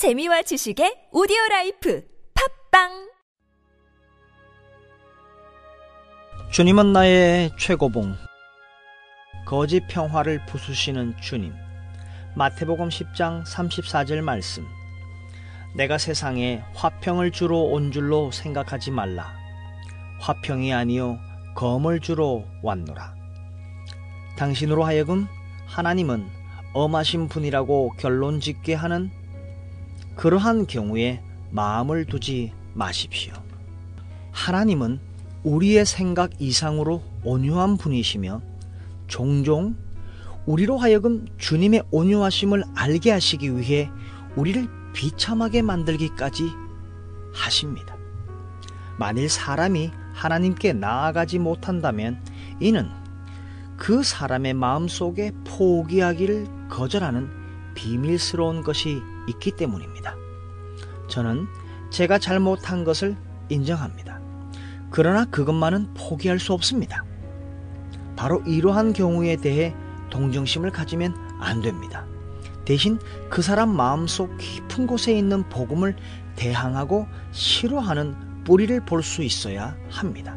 재미와 지식의 오디오 라이프 팟빵! 주님은 나의 최고봉 거짓 평화를 부수시는 주님. 마태복음 10장 34절 말씀. 내가 세상에 화평을 주러 온 줄로 생각하지 말라. 화평이 아니요 검을 주러 왔노라. 당신으로 하여금 하나님은 엄하신 분이라고 결론 짓게 하는 그러한 경우에 마음을 두지 마십시오. 하나님은 우리의 생각 이상으로 온유한 분이시며 종종 우리로 하여금 주님의 온유하심을 알게 하시기 위해 우리를 비참하게 만들기까지 하십니다. 만일 사람이 하나님께 나아가지 못한다면 이는 그 사람의 마음 속에 포기하기를 거절하는 비밀스러운 것이 있기 때문입니다. 저는 제가 잘못한 것을 인정합니다. 그러나 그것만은 포기할 수 없습니다. 바로 이러한 경우에 대해 동정심을 가지면 안 됩니다. 대신 그 사람 마음속 깊은 곳에 있는 복음을 대항하고 싫어하는 뿌리를 볼 수 있어야 합니다.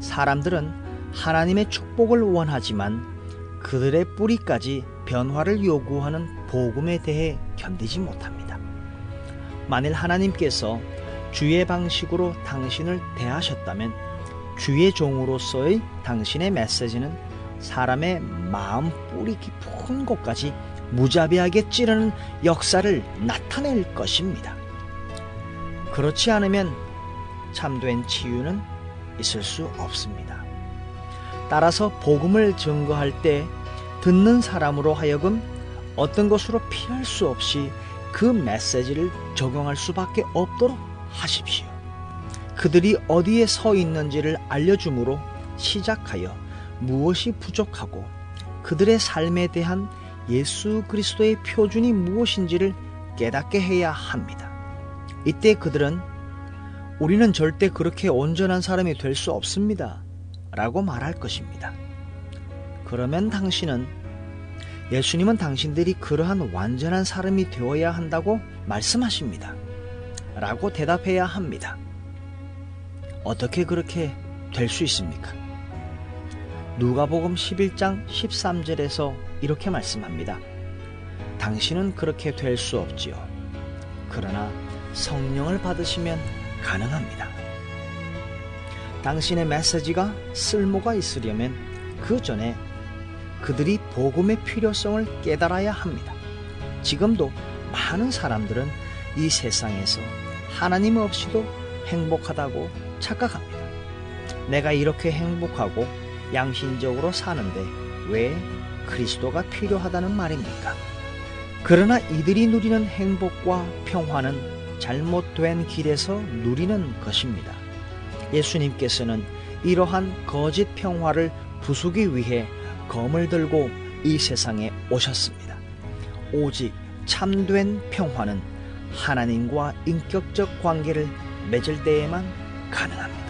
사람들은 하나님의 축복을 원하지만 그들의 뿌리까지 변화를 요구하는 복음에 대해 견디지 못합니다. 만일 하나님께서 주의 방식으로 당신을 대하셨다면 주의 종으로서의 당신의 메시지는 사람의 마음 뿌리 깊은 곳까지 무자비하게 찌르는 역사를 나타낼 것입니다. 그렇지 않으면 참된 치유는 있을 수 없습니다. 따라서 복음을 증거할 때 듣는 사람으로 하여금 어떤 것으로 피할 수 없이 그 메시지를 적용할 수밖에 없도록 하십시오. 그들이 어디에 서 있는지를 알려줌으로 시작하여 무엇이 부족하고 그들의 삶에 대한 예수 그리스도의 표준이 무엇인지를 깨닫게 해야 합니다. 이때 그들은 우리는 절대 그렇게 온전한 사람이 될 수 없습니다. 라고 말할 것입니다. 그러면 당신은 예수님은 당신들이 그러한 완전한 사람이 되어야 한다고 말씀하십니다. 라고 대답해야 합니다. 어떻게 그렇게 될 수 있습니까? 누가복음 11장 13절에서 이렇게 말씀합니다. 당신은 그렇게 될 수 없지요. 그러나 성령을 받으시면 가능합니다. 당신의 메시지가 쓸모가 있으려면 그 전에 그들이 복음의 필요성을 깨달아야 합니다. 지금도 많은 사람들은 이 세상에서 하나님 없이도 행복하다고 착각합니다. 내가 이렇게 행복하고 양심적으로 사는데 왜 그리스도가 필요하다는 말입니까? 그러나 이들이 누리는 행복과 평화는 잘못된 길에서 누리는 것입니다. 예수님께서는 이러한 거짓 평화를 부수기 위해 검을 들고 이 세상에 오셨습니다. 오직 참된 평화는 하나님과 인격적 관계를 맺을 때에만 가능합니다.